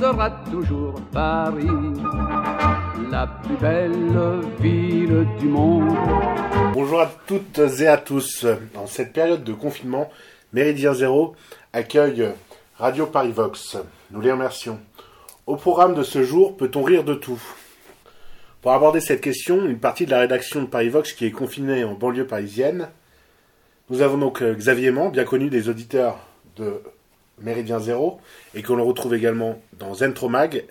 sera toujours Paris, la plus belle ville du monde. Bonjour à toutes et à tous. En cette période de confinement, Méridien Zéro accueille Radio Paris Vox. Nous les remercions. Au programme de ce jour, peut-on rire de tout? Pour aborder cette question, une partie de la rédaction de Paris Vox qui est confinée en banlieue parisienne. Nous avons donc euh, Xavier Mans, bien connu des auditeurs de Méridien Zéro, et que l'on retrouve également dans Zentromag,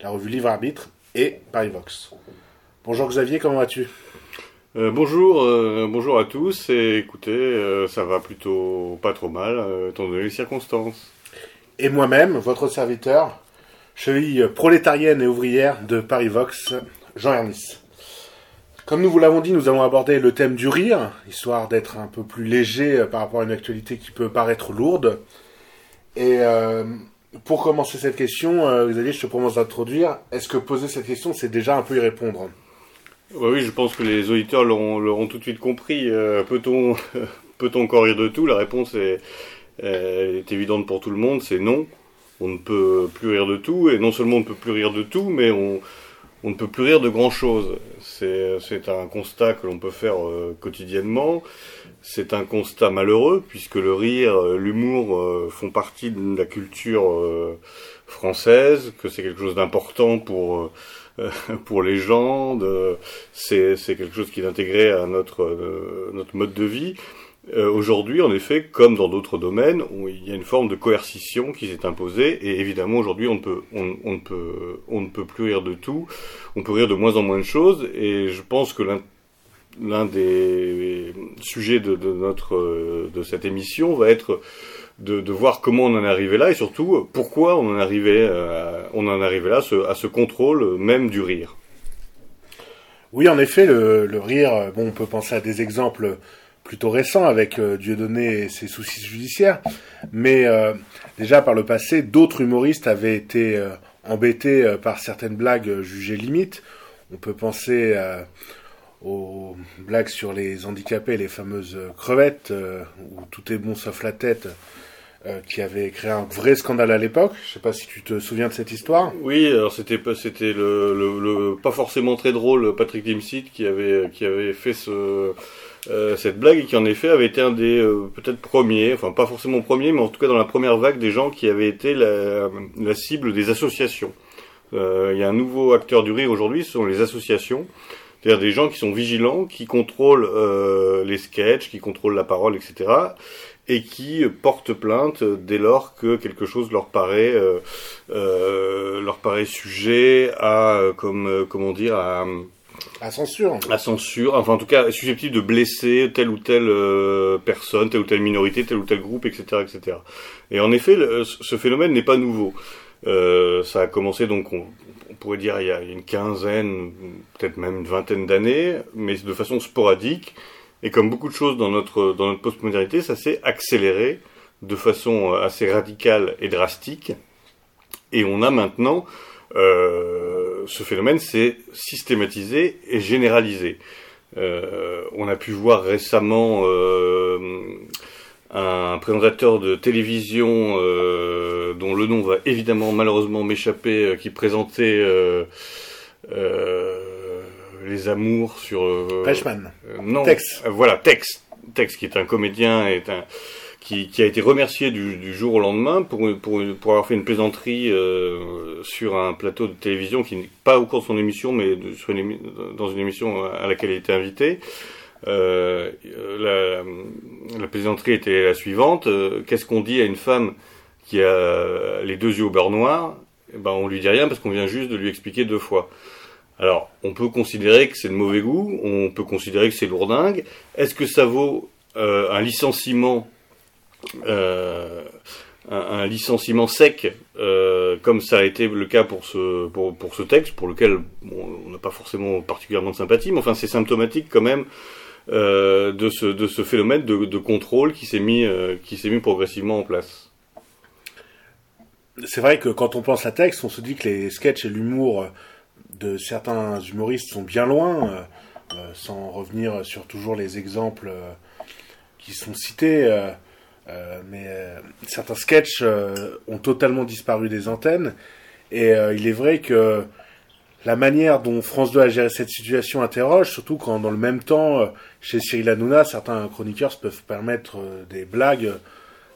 la revue Livre Arbitre, et Paris Vox. Bonjour Xavier, comment vas-tu? Euh, bonjour, euh, bonjour à tous. Et écoutez, euh, ça va plutôt pas trop mal, étant donné les circonstances. Et moi-même, votre serviteur, cheville prolétarienne et ouvrière de Paris Vox, Jean Hernis. Comme nous vous l'avons dit, nous allons aborder le thème du rire, histoire d'être un peu plus léger par rapport à une actualité qui peut paraître lourde. Et euh, pour commencer cette question, euh, Xavier, je te propose d'introduire. Est-ce que poser cette question, c'est déjà un peu y répondre? Oui, je pense que les auditeurs l'auront tout de suite compris. Euh, Peut-on peut-on encore rire de tout? La réponse est, évidente pour tout le monde, c'est non. On ne peut plus rire de tout, et non seulement on ne peut plus rire de tout, mais on, ne peut plus rire de grand-chose. C'est c'est un constat que l'on peut faire euh, quotidiennement. C'est un constat malheureux, puisque le rire, euh, l'humour euh, font partie de la culture française, que c'est quelque chose d'important pour, pour les gens, c'est quelque chose qui est intégré à notre, notre mode de vie. Euh, Aujourd'hui, en effet, comme dans d'autres domaines, il y a une forme de coercition qui s'est imposée, et évidemment aujourd'hui, on ne peut, on, on peut, on ne peut plus rire de tout. On peut rire de moins en moins de choses, et je pense que l'un l'un des sujets de, notre de cette émission va être de, de voir comment on en est arrivé là, et surtout pourquoi on en est arrivé, euh, on en est arrivé là, à ce, contrôle même du rire. Oui, en effet, le, le rire, bon, on peut penser à des exemples plutôt récents avec euh, Dieudonné et ses soucis judiciaires, mais euh, déjà par le passé, d'autres humoristes avaient été euh, embêtés euh, par certaines blagues jugées limites. On peut penser aux blagues sur les handicapés, les fameuses crevettes, où tout est bon sauf la tête, qui avait créé un vrai scandale à l'époque. Je sais pas si tu te souviens de cette histoire. Oui, alors c'était pas c'était le, le, le- pas forcément très drôle Patrick Dempsey qui avait qui avait fait ce euh, cette blague qui en effet avait été un des euh, peut-être premiers, enfin pas forcément premier, mais en tout cas dans la première vague des gens qui avaient été la, la cible des associations. Euh, Il y a un nouveau acteur du rire aujourd'hui, ce sont les associations. C'est-à-dire des gens qui sont vigilants, qui contrôlent euh, les sketchs, qui contrôlent la parole, etc. Et qui portent plainte dès lors que quelque chose leur paraît euh, euh, leur paraît sujet à comme comment dire à, À censure. à censure, enfin en tout cas susceptible de blesser telle ou telle euh, personne, telle ou telle minorité, tel ou tel groupe, etc., etc. Et en effet, ce phénomène n'est pas nouveau. Euh, ça a commencé donc, on, on pourrait dire il y a une quinzaine, peut-être même une vingtaine d'années, mais de façon sporadique. Et comme beaucoup de choses dans notre dans notre postmodernité, ça s'est accéléré de façon euh, assez radicale et drastique. Et on a maintenant euh, ce phénomène s'est systématisé et généralisé. Euh, on a pu voir récemment euh, un présentateur de télévision euh, dont le nom va évidemment malheureusement m'échapper, qui présentait euh, euh, les amours sur Reichmann. non. Tex. Voilà, Tex. Tex, qui est un comédien, est un, qui, qui a été remercié du, du jour au lendemain pour, pour, pour avoir fait une plaisanterie euh, sur un plateau de télévision qui n'est pas au cours de son émission, mais de- sur une dans une émission à laquelle il était invité. Euh, la, la plaisanterie était la suivante. Euh, Qu'est-ce qu'on dit à une femme qui a les deux yeux au beurre noir? Eh ben, on lui dit rien parce qu'on vient juste de lui expliquer deux fois. Alors, on peut considérer que c'est de mauvais goût, on peut considérer que c'est lourdingue. Est-ce que ça vaut euh, un licenciement, un, un licenciement sec, euh, comme ça a été le cas pour ce pour, pour ce texte, pour lequel on n'a pas forcément particulièrement de sympathie, mais enfin c'est symptomatique quand même euh, de ce de ce phénomène de, contrôle qui s'est mis euh, qui s'est mis progressivement en place. C'est vrai que quand on pense à texte, on se dit que les sketchs et l'humour de certains humoristes sont bien loin, euh, euh, sans revenir sur toujours les exemples euh, qui sont cités. Euh, mais euh, certains sketchs euh, ont totalement disparu des antennes. Et il est vrai que la manière dont France 2 a géré cette situation interroge, surtout quand dans le même temps, chez Cyril Hanouna, certains chroniqueurs peuvent permettre des blagues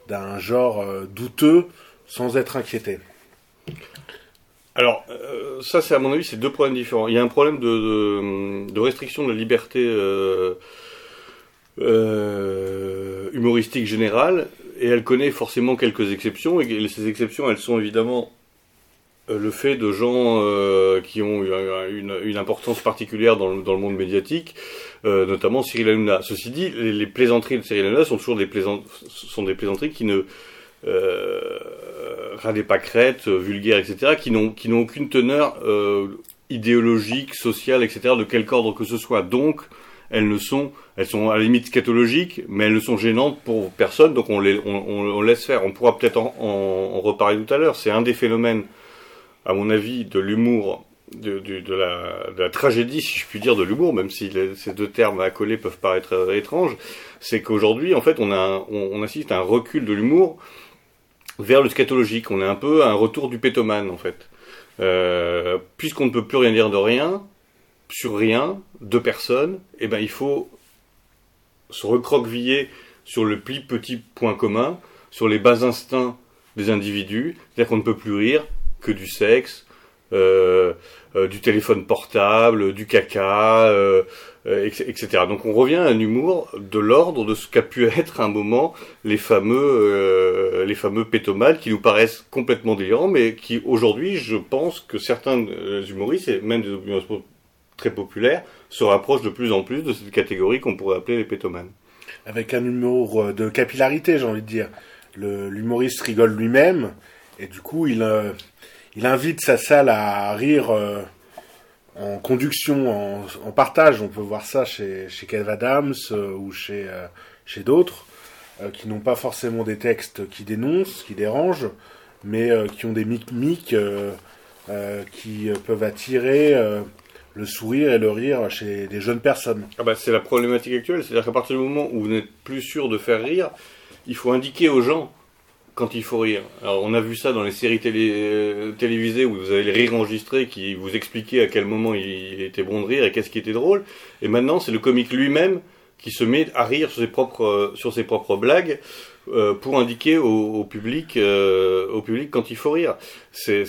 d'un genre douteux sans être inquiétés. Alors, ça, c'est à mon avis, c'est deux problèmes différents. Il y a un problème de, restriction de la liberté euh, euh, humoristique générale, et elle connaît forcément quelques exceptions, et ces exceptions, elles sont évidemment le fait de gens qui ont une, importance particulière dans le, monde médiatique, notamment Cyril Hanouna. Ceci dit, les, plaisanteries de Cyril Hanouna sont toujours des, sont des plaisanteries qui ne euh, pâquerettes, euh, vulgaires, etc., qui n'ont aucune teneur euh, idéologique, sociale, etc., de quelque ordre que ce soit. Donc, elles ne sont, elles sont à la limite scatologiques, mais elles ne sont gênantes pour personne, donc on, les, on, laisse faire. On pourra peut-être en, reparler tout à l'heure. C'est un des phénomènes, à mon avis, de l'humour, de, la, tragédie, si je puis dire, de l'humour, même si ces deux termes accolés peuvent paraître étranges. C'est qu'aujourd'hui, en fait, on assiste à un recul de l'humour vers le scatologique. On est un peu à un retour du pétomane, en fait. Euh, puisqu'on ne peut plus rien dire de rien, sur rien, de personne, eh ben, il faut se recroqueviller sur le plus petit point commun, sur les bas instincts des individus, c'est-à-dire qu'on ne peut plus rire que du sexe, euh, euh, du téléphone portable, du caca, euh, etc. Donc on revient à un humour de l'ordre de ce qu'a pu être à un moment les fameux, les fameux pétomales qui nous paraissent complètement délirants, mais qui aujourd'hui, je pense que certains humoristes, et même des humoristes très populaires, se rapprochent de plus en plus de cette catégorie qu'on pourrait appeler les pétomanes. Avec un humour de capillarité, j'ai envie de dire. L'humoriste rigole lui-même, et du coup, il, il invite sa salle à rire euh, en conduction, en, partage. On peut voir ça chez, chez Kev Adams euh, ou chez, euh, chez d'autres qui n'ont pas forcément des textes qui dénoncent, qui dérangent, mais qui ont des micmics qui peuvent attirer le sourire et le rire chez des jeunes personnes. Ah bah c'est la problématique actuelle, c'est-à-dire qu'à partir du moment où vous n'êtes plus sûr de faire rire, il faut indiquer aux gens quand il faut rire. Alors on a vu ça dans les séries euh, télévisées où vous avez les rires enregistrés qui vous expliquaient à quel moment il était bon de rire et qu'est-ce qui était drôle. Et maintenant c'est le comique lui-même qui se met à rire sur ses propres, sur ses propres blagues euh, pour indiquer au, public, euh, au public quand il faut rire. C'est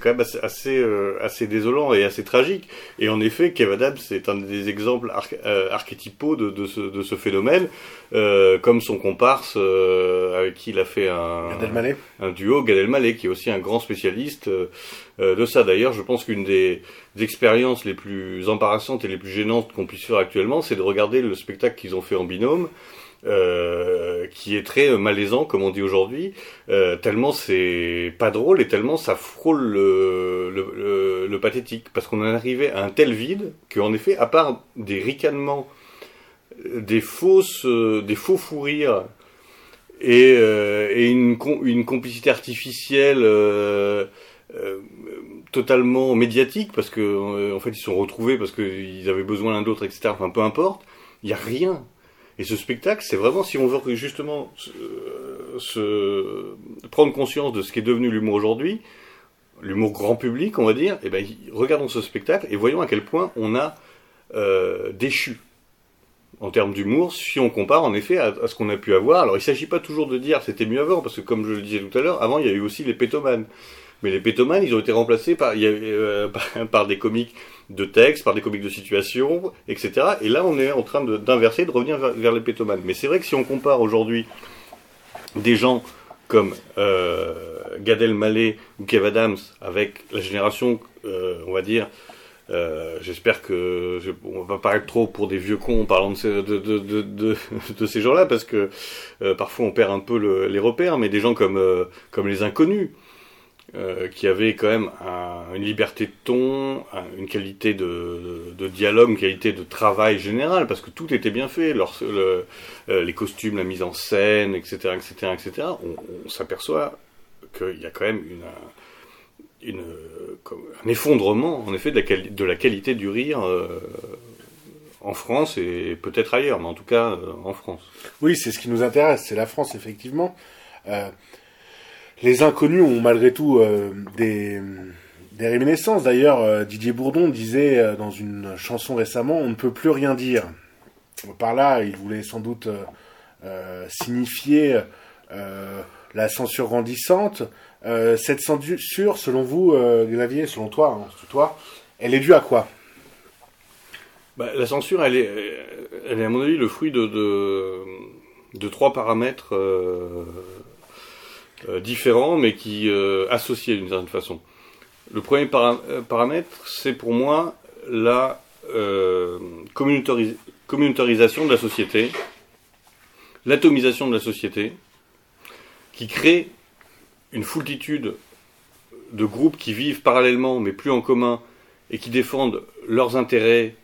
quand même assez assez, euh, assez, désolant et assez tragique. Et en effet, Kev Adams c'est un des exemples archétypaux de, de, ce, de ce phénomène, comme son comparse avec qui il a fait un, un duo, Gad Elmaleh, qui est aussi un grand spécialiste de ça. D'ailleurs, je pense qu'une des, des expériences les plus embarrassantes et les plus gênantes qu'on puisse faire actuellement, c'est de regarder le spectacle qu'ils ont fait en binôme. Euh, qui est très malaisant, comme on dit aujourd'hui, euh, tellement c'est pas drôle et tellement ça frôle le, pathétique, parce qu'on en arrivait à un tel vide qu'en effet, à part des ricanements, des fausses, des faux fous rires et, euh, une, complicité artificielle totalement médiatique, parce que en fait ils sont retrouvés parce qu'ils avaient besoin l'un d'autre, etc. Enfin, peu importe, il n'y a rien et ce spectacle, c'est vraiment, si on veut justement se, prendre conscience de ce qui est devenu l'humour aujourd'hui, l'humour grand public, on va dire, eh ben, regardons ce spectacle et voyons à quel point on a euh, déchu en termes d'humour, si on compare en effet à, ce qu'on a pu avoir. Alors il ne s'agit pas toujours de dire c'était mieux avant, parce que comme je le disais tout à l'heure, avant il y a eu aussi les pétomanes. Mais les pétomanes, ils ont été remplacés par, euh, par des comiques de texte, par des comiques de situation, etc. Et là, on est en train d'inverser, de, revenir vers, les pétomanes. Mais c'est vrai que si on compare aujourd'hui des gens comme euh, Gad Elmaleh ou Kev Adams avec la génération, euh, on va dire, euh, j'espère que on va paraître trop pour des vieux cons en parlant de ces, de, de, ces gens-là parce que euh, parfois on perd un peu le, les repères, mais des gens comme comme les inconnus, euh, qui avait quand même une liberté de ton, une qualité de, dialogue, une qualité de travail général, parce que tout était bien fait, euh, les costumes, la mise en scène, etc., etc., etc. On, s'aperçoit qu'il y a quand même un effondrement, en effet, de la, de la qualité du rire. Euh, en France et peut-être ailleurs, mais en tout cas en France. Oui, c'est ce qui nous intéresse, c'est la France, effectivement. Les inconnus ont malgré tout des, des réminiscences. D'ailleurs, Didier Bourdon disait dans une chanson récemment, on ne peut plus rien dire. Par là, il voulait sans doute signifier la censure grandissante. cette censure, selon vous, Xavier, selon toi, hein, toi, elle est due à quoi? Bah, la censure, elle est, à mon avis le fruit de, trois paramètres euh, euh, différents, mais qui euh, associés d'une certaine façon. Le premier paramètre, c'est pour moi la communautarisation de la société, l'atomisation de la société, qui crée une foultitude de groupes qui vivent parallèlement, mais plus en commun, et qui défendent leurs intérêts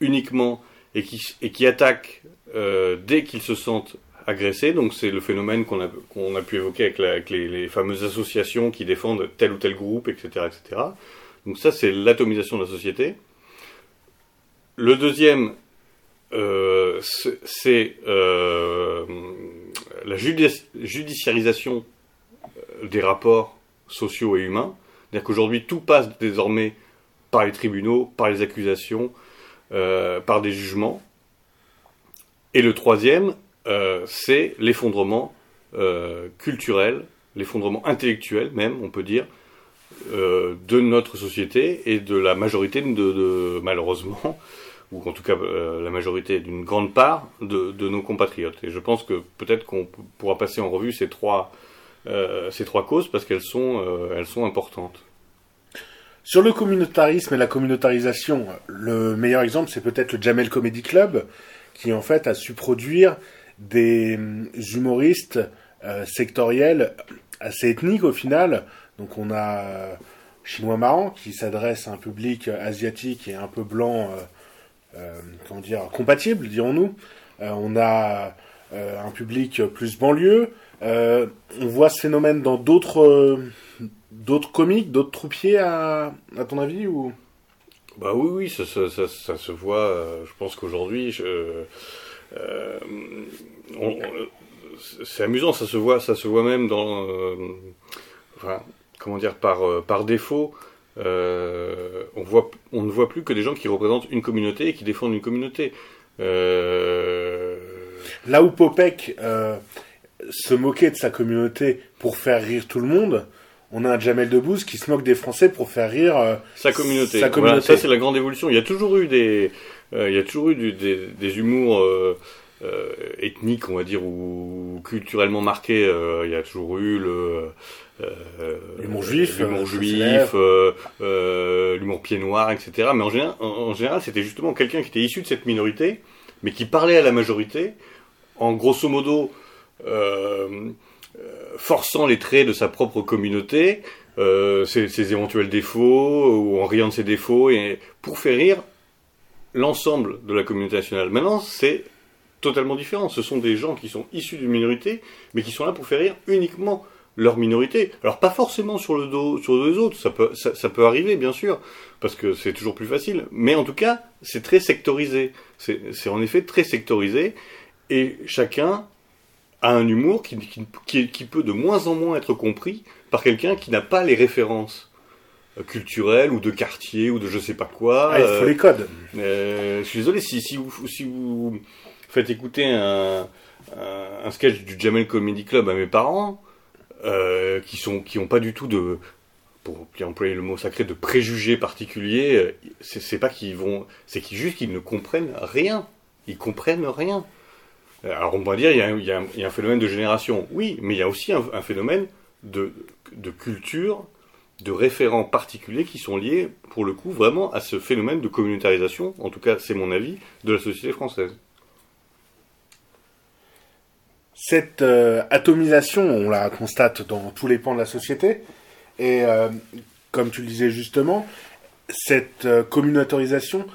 uniquement et qui, attaquent euh, dès qu'ils se sentent agressés. Donc c'est le phénomène qu'on a, a pu évoquer avec, les, fameuses associations qui défendent tel ou tel groupe, etc. etc. Donc ça c'est l'atomisation de la société. Le deuxième, euh, c'est euh, la judiciarisation des rapports sociaux et humains. C'est-à-dire qu'aujourd'hui tout passe désormais par les tribunaux, par les accusations, euh, par des jugements. Et le troisième, euh, c'est l'effondrement euh, culturel, l'effondrement intellectuel même, on peut dire, de notre société et de la majorité de, malheureusement, ou en tout cas la majorité d'une grande part de, nos compatriotes. Et je pense que peut-être qu'on pourra passer en revue ces trois, ces trois causes parce qu'elles sont, elles sont importantes. Sur le communautarisme et la communautarisation, le meilleur exemple, c'est peut-être le Jamel Comedy Club, qui en fait a su produire des hum, humoristes euh, sectoriels assez ethniques au final. Donc on a euh, Chinois Marrant qui s'adresse à un public asiatique et un peu blanc, euh, comment dire, compatible, dirons-nous. on a un public plus banlieue. on voit ce phénomène dans d'autres d'autres comiques, d'autres troupiers à, ton avis ou? Bah oui, oui, ça, se voit. Je pense qu'aujourd'hui, c'est amusant, ça se voit, ça se voit même dans, euh, enfin, comment dire, par par défaut. on voit, on ne voit plus que des gens qui représentent une communauté et qui défendent une communauté. Là où Popek se moquait de sa communauté pour faire rire tout le monde, on a un Jamel Debbouze qui se moque des Français pour faire rire euh, sa communauté. ça, c'est la grande évolution. Il y a toujours eu des, euh, il y a toujours eu des, humours euh, ethniques, on va dire, ou culturellement marqués. il y a toujours eu le l'humour juif, l'humour juif, l'humour pied noir, etc. Mais en général, en général c'était justement quelqu'un qui était issu de cette minorité, mais qui parlait à la majorité, en grosso modo forçant les traits de sa propre communauté, euh, ses, éventuels défauts, ou en riant de ses défauts, et pour faire rire l'ensemble de la communauté nationale. Maintenant, c'est totalement différent. Ce sont des gens qui sont issus d'une minorité, mais qui sont là pour faire rire uniquement leur minorité. Alors pas forcément sur le dos, sur le dos des autres, ça peut, ça, peut arriver bien sûr, parce que c'est toujours plus facile. Mais en tout cas, c'est très sectorisé. C'est en effet très sectorisé, et chacun a un humour qui, qui, peut de moins en moins être compris par quelqu'un qui n'a pas les références euh, culturelles ou de quartier ou de je sais pas quoi. Ah, il faut les codes. Euh, je suis désolé, si, si, vous, si vous faites écouter un, un, sketch du Jamel Comedy Club à mes parents, euh, qui sont qui ont pas du tout de pour employer le mot sacré de préjugés particuliers, c'est pas qu'ils vont, c'est qu'ils juste qu'ils ne comprennent rien. Ils comprennent rien. Alors on pourrait dire il y, a un, phénomène de génération, oui, mais il y a aussi un, phénomène de, culture, de référents particuliers qui sont liés, pour le coup, vraiment à ce phénomène de communautarisation, en tout cas c'est mon avis, de la société française. Cette euh, atomisation, on la constate dans tous les pans de la société, et euh, comme tu le disais justement, cette euh, communautarisation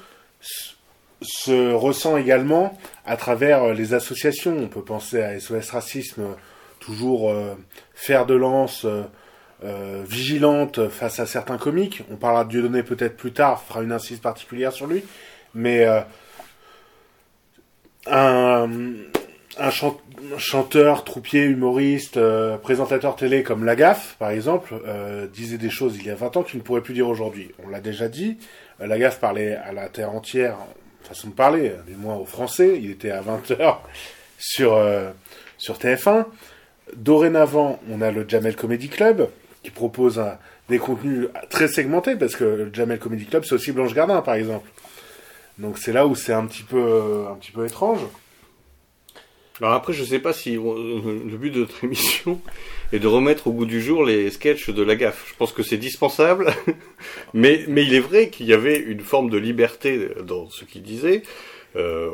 se ressent également à travers les associations. On peut penser à SOS Racisme, toujours faire de lance euh, vigilante face à certains comiques. On parlera de Dieudonné peut-être plus tard, fera une incise particulière sur lui. Mais un, un, chanteur, troupier, humoriste, euh, présentateur télé comme Lagaffe, par exemple, euh, disait des choses il y a 20 ans qu'il ne pourrait plus dire aujourd'hui. On l'a déjà dit, euh, Lagaffe parlait à la terre entière, façon de parler, du moins aux Français, il était à 20h sur, sur TF1. Dorénavant, on a le Jamel Comedy Club, qui propose des contenus très segmentés, parce que Jamel Comedy Club, c'est aussi Blanche Gardin, par exemple. Donc c'est là où c'est un petit peu, un petit peu étrange. Alors après, je sais pas si le but de notre émission est de remettre au goût du jour les sketchs de la gaffe. Je pense que c'est dispensable, mais, mais il est vrai qu'il y avait une forme de liberté dans ce qu'il disait, euh,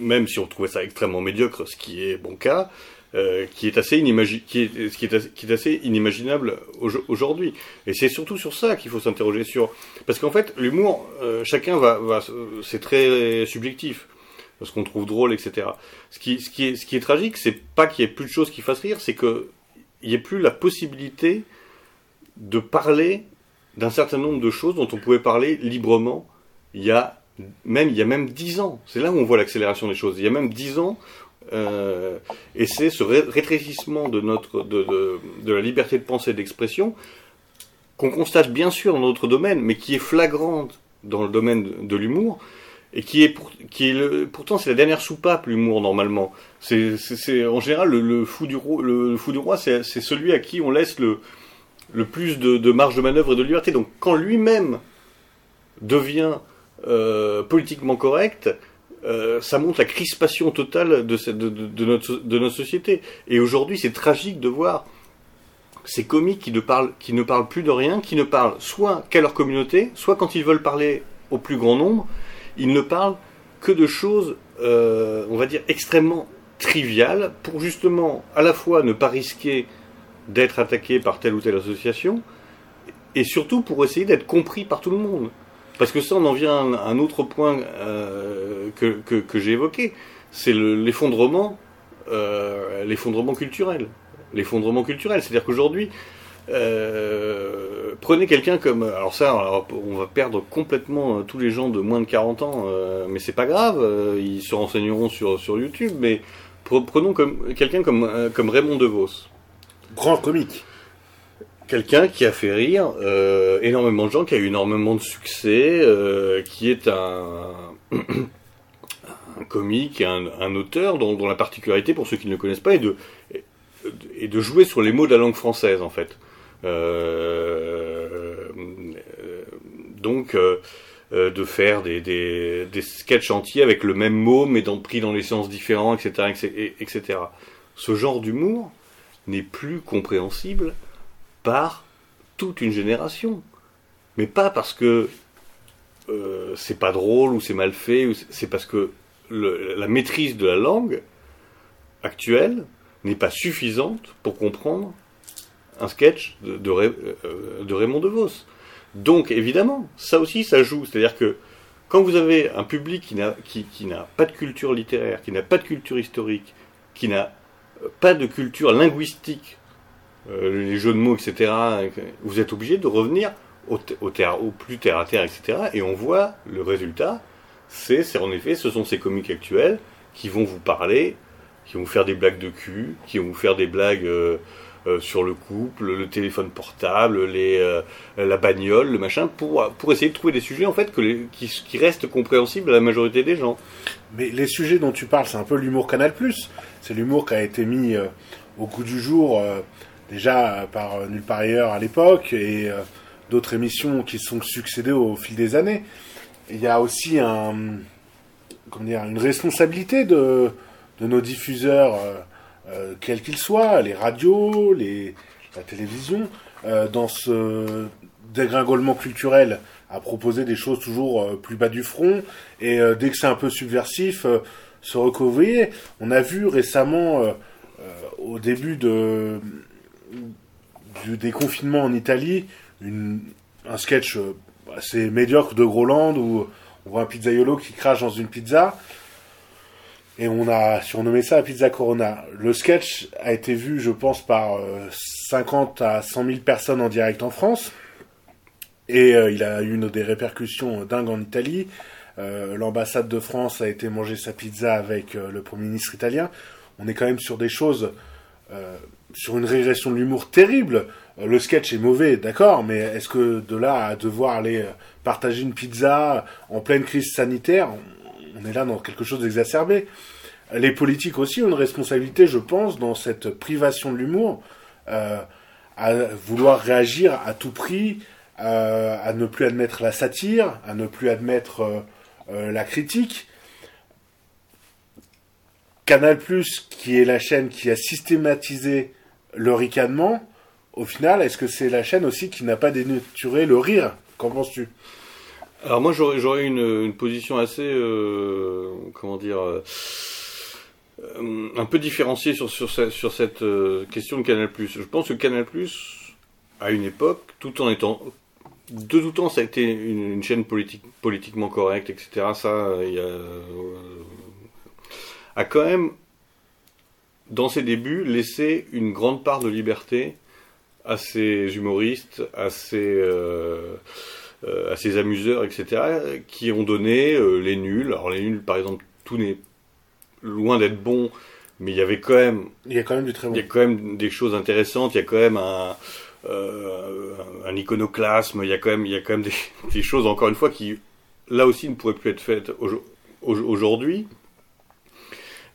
même si on trouvait ça extrêmement médiocre, ce qui est bon cas. Qui est assez inimaginable aujourd'hui. Et c'est surtout sur ça qu'il faut s'interroger sur, parce qu'en fait, l'humour, euh, chacun va, c'est très subjectif ce qu'on trouve drôle, etc. Ce qui, ce qui est, ce qui tragique, c'est pas qu'il y ait plus de choses qui fassent rire, c'est qu'il n'y ait plus la possibilité de parler d'un certain nombre de choses dont on pouvait parler librement il y a même il y a même dix ans. C'est là où on voit l'accélération des choses. Il y a même dix ans, euh, et c'est ce rétrécissement de notre de, de, la liberté de pensée et d'expression qu'on constate bien sûr dans notre domaine, mais qui est flagrante dans le domaine de l'humour, et qui est, qui est pourtant c'est la dernière soupape l'humour normalement. C'est, en général le, fou du roi, le, fou du roi, c'est, celui à qui on laisse le, le plus de, de, marge de manœuvre et de liberté. Donc quand lui-même devient euh, politiquement correct, euh, ça montre la crispation totale de, notre, société. Et aujourd'hui, c'est tragique de voir ces comiques qui ne parlent, parlent plus de rien, qui ne parlent soit qu'à leur communauté, soit quand ils veulent parler au plus grand nombre, il ne parle que de choses, euh, on va dire, extrêmement triviales, pour justement à la fois ne pas risquer d'être attaqué par telle ou telle association, et surtout pour essayer d'être compris par tout le monde. Parce que ça, on en vient à un autre point euh, que, que, j'ai évoqué, c'est l'effondrement, euh, l'effondrement culturel. L'effondrement culturel, c'est-à-dire qu'aujourd'hui, euh, prenez quelqu'un comme alors ça on va perdre complètement euh, tous les gens de moins de 40 ans euh, mais c'est pas grave ils se renseigneront sur sur YouTube mais prenons comme quelqu'un comme comme Raymond DeVos. Grand comique quelqu'un qui a fait rire énormément de gens qui a eu énormément de succès qui est un un comique un, un auteur dont, la particularité pour ceux qui ne le connaissent pas est de est de jouer sur les mots de la langue française en fait euh, donc euh, euh, de faire des, des, des sketchs entiers avec le même mot mais dans, pris dans les sens différents, etc. etc. Ce genre d'humour n'est plus compréhensible par toute une génération. Mais pas parce que euh, c'est pas drôle ou c'est mal fait, c'est parce que la maîtrise de la langue actuelle n'est pas suffisante pour comprendre un sketch de, de, euh, de Raymond DeVos. Donc évidemment, ça aussi, ça joue. C'est-à-dire que quand vous avez un public qui n'a pas de culture littéraire, qui n'a pas de culture historique, qui n'a pas de culture linguistique, euh, les jeux de mots, etc., vous êtes obligé de revenir au, au, plus terre à terre, etc. Et on voit le résultat, c'est en effet, ce sont ces comiques actuels qui vont vous parler, qui vont vous faire des blagues de cul, qui vont vous faire des blagues euh, sur le couple, le téléphone portable, euh, la bagnole, le machin, pour, essayer de trouver des sujets en fait qui, qui, restent compréhensibles à la majorité des gens. Mais les sujets dont tu parles, c'est un peu l'humour Canal+. C'est l'humour qui a été mis euh, au goût du jour déjà par Nulle part ailleurs à l'époque et d'autres émissions qui sont succédées au fil des années. Il y a aussi un, comment dire, une responsabilité de, de nos diffuseurs euh, quels qu'ils soient, les radios, les, la télévision, euh, dans ce dégringolement culturel à proposer des choses toujours euh, plus bas du front et dès que c'est un peu subversif se recouvrir. On a vu récemment au début de du déconfinement en Italie un sketch assez médiocre de Groland où on voit un pizzaiolo qui crache dans une pizza et on a surnommé ça la pizza Corona. Le sketch a été vu, je pense, par 50 euh, à 100 000 personnes en direct en France. Et euh, il a eu des répercussions dingues en Italie. l'ambassade de France a été manger sa pizza avec le Premier ministre italien. On est quand même sur des choses, sur une régression de l'humour terrible. le sketch est mauvais, d'accord, mais est-ce que de là à devoir aller partager une pizza en pleine crise sanitaire, on est là dans quelque chose d'exacerbé. Les politiques aussi ont une responsabilité, je pense, dans cette privation de l'humour, euh, à vouloir réagir à tout prix, euh, à ne plus admettre la satire, à ne plus admettre euh, la critique. Canal+, qui est la chaîne qui a systématisé le ricanement, au final, est-ce que c'est la chaîne aussi qui n'a pas dénaturé le rire? Qu'en penses-tu? Alors moi, j'aurais une, position assez, comment dire euh, un peu différencié sur, cette euh, question de Canal+. Je pense que Canal+, à une époque, tout en étant... De tout temps, ça a été une, chaîne politique, politiquement correcte, etc. Ça, il y a, euh, a quand même, dans ses débuts, laissé une grande part de liberté à ses humoristes, à ses, à ses amuseurs, etc., qui ont donné les nuls. Alors les nuls, par exemple, tout n'est loin d'être bon, mais il y avait quand même. Il y a quand même du très bon. Il y a quand même des choses intéressantes. Il y a quand même un, euh, un iconoclasme. Il y a quand même, il y a quand même des, des, choses encore une fois qui, là aussi, ne pourraient plus être faites aujourd'hui.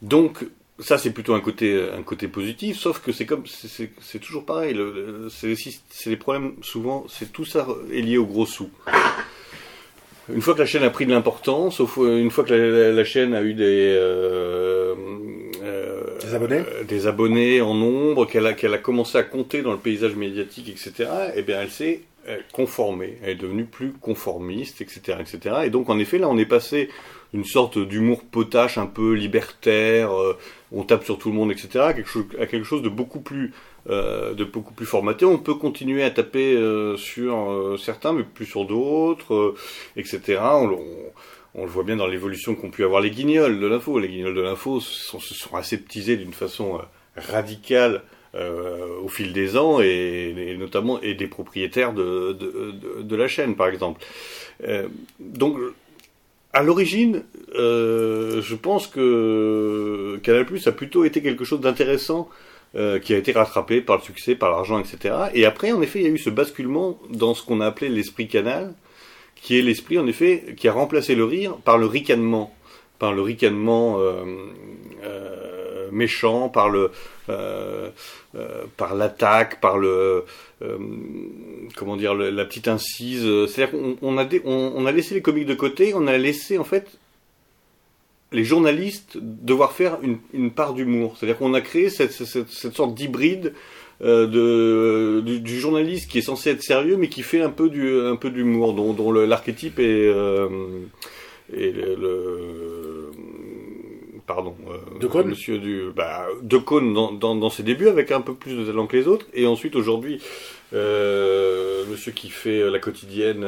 Donc ça c'est plutôt un côté un côté positif sauf que c'est comme c'est toujours pareil c'est les problèmes souvent c'est tout ça est lié au gros sous une fois que la chaîne a pris de l'importance, une fois que la, chaîne a eu des, euh, euh, des abonnés, euh, des abonnés en nombre, qu'elle a, qu'elle a commencé à compter dans le paysage médiatique, etc. Eh bien, elle s'est conformée, elle est devenue plus conformiste, etc., etc. Et donc, en effet, là, on est passé d'une sorte d'humour potache, un peu libertaire, on tape sur tout le monde, etc., à quelque chose, à quelque chose de beaucoup plus euh, de beaucoup plus formaté. On peut continuer à taper euh, sur euh, certains, mais plus sur d'autres, etc. On, on, le voit bien dans l'évolution qu'ont pu avoir les guignols de l'info. Les guignols de l'info se sont aseptisés d'une façon radicale au fil des ans et, notamment et des propriétaires de, de, de, la chaîne par exemple. donc à l'origine, je pense que Canal Plus a plutôt été quelque chose d'intéressant euh, qui a été rattrapé par le succès, par l'argent, etc. Et après, en effet, il y a eu ce basculement dans ce qu'on a appelé l'esprit canal, qui est l'esprit, en effet, qui a remplacé le rire par le ricanement, par le ricanement euh, euh, méchant, par le euh, euh, par l'attaque, par le comment dire la petite incise. C'est-à-dire qu'on on a, on, a laissé les comiques de côté, on a laissé en fait les journalistes devoir faire une, part d'humour. C'est-à-dire qu'on a créé cette, cette, sorte d'hybride euh, de, du, journaliste qui est censé être sérieux mais qui fait un peu d'humour, dont, l'archétype est, euh, le, pardon euh, de Cône monsieur du bah, de Cône dans, dans, dans, ses débuts avec un peu plus de talent que les autres et ensuite aujourd'hui euh, monsieur qui fait la quotidienne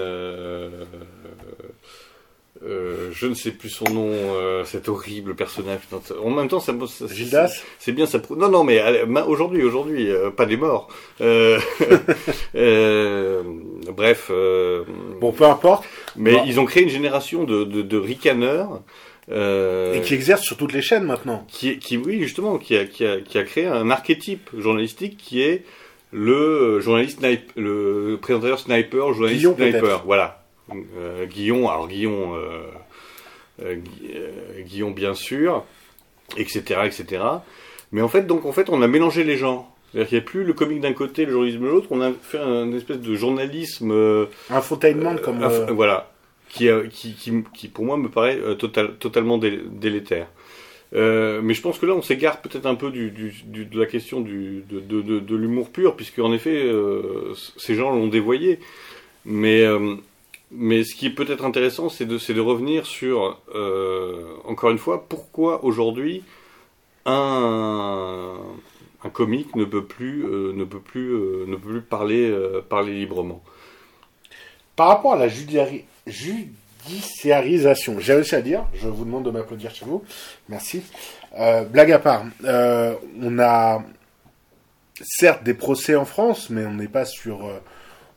euh, je ne sais plus son nom, euh, cet horrible personnage. En même temps, ça, ça Gildas? C'est bien ça. Non, non, mais aujourd'hui, aujourd'hui, euh, pas des morts. bref. bon, peu importe. Mais ils ont créé une génération de, de, de ricaneurs. Et qui exercent sur toutes les chaînes maintenant. Qui, qui oui, justement, qui a, qui, a, qui a créé un archétype journalistique qui est le journaliste sniper, le présentateur sniper, journaliste sniper. Voilà euh, Guillon, alors Guillon, euh, euh, Guillon bien sûr, etc., etc. Mais en fait, donc en fait, on a mélangé les genres. C'est-à-dire qu'il n'y a plus le comique d'un côté, le journalisme de l'autre. On a fait un espèce de journalisme. Euh, Infotainment comme. voilà. Qui, qui, qui, pour moi, me paraît total, totalement délétère. Euh, mais je pense que là, on s'égare peut-être un peu de la question de, de, de l'humour pur, puisque en effet, euh, ces gens l'ont dévoyé. Mais euh, mais ce qui est peut-être intéressant, c'est de, de, revenir sur, euh, encore une fois, pourquoi aujourd'hui un, un comique ne peut plus, euh, ne peut plus, euh, ne peut plus parler, parler librement. Par rapport à la judiciarisation, j'ai réussi à dire, je vous demande de m'applaudir chez vous, merci. blague à part, on a certes des procès en France, mais on n'est pas sur...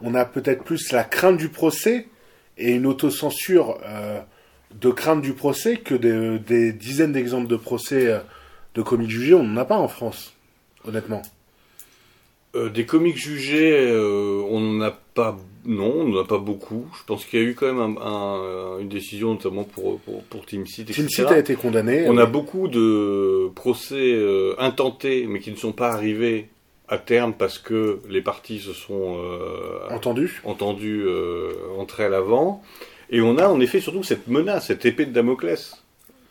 on a peut-être plus la crainte du procès et une autocensure euh, de crainte du procès que des, des dizaines d'exemples de procès euh, de comiques jugés, on n'en a pas en France, honnêtement. Euh, des comiques jugés, euh, on n'en a pas, non, on n'en a pas beaucoup. Je pense qu'il y a eu quand même un- un- une décision, notamment pour, pour, pour Team Seat, etc. Team Seat a été condamné. On euh, a beaucoup de procès euh, intentés, mais qui ne sont pas arrivés à terme parce que les parties se sont euh, entendu. entendues euh, à l'avant. Et on a en effet surtout cette menace, cette épée de Damoclès,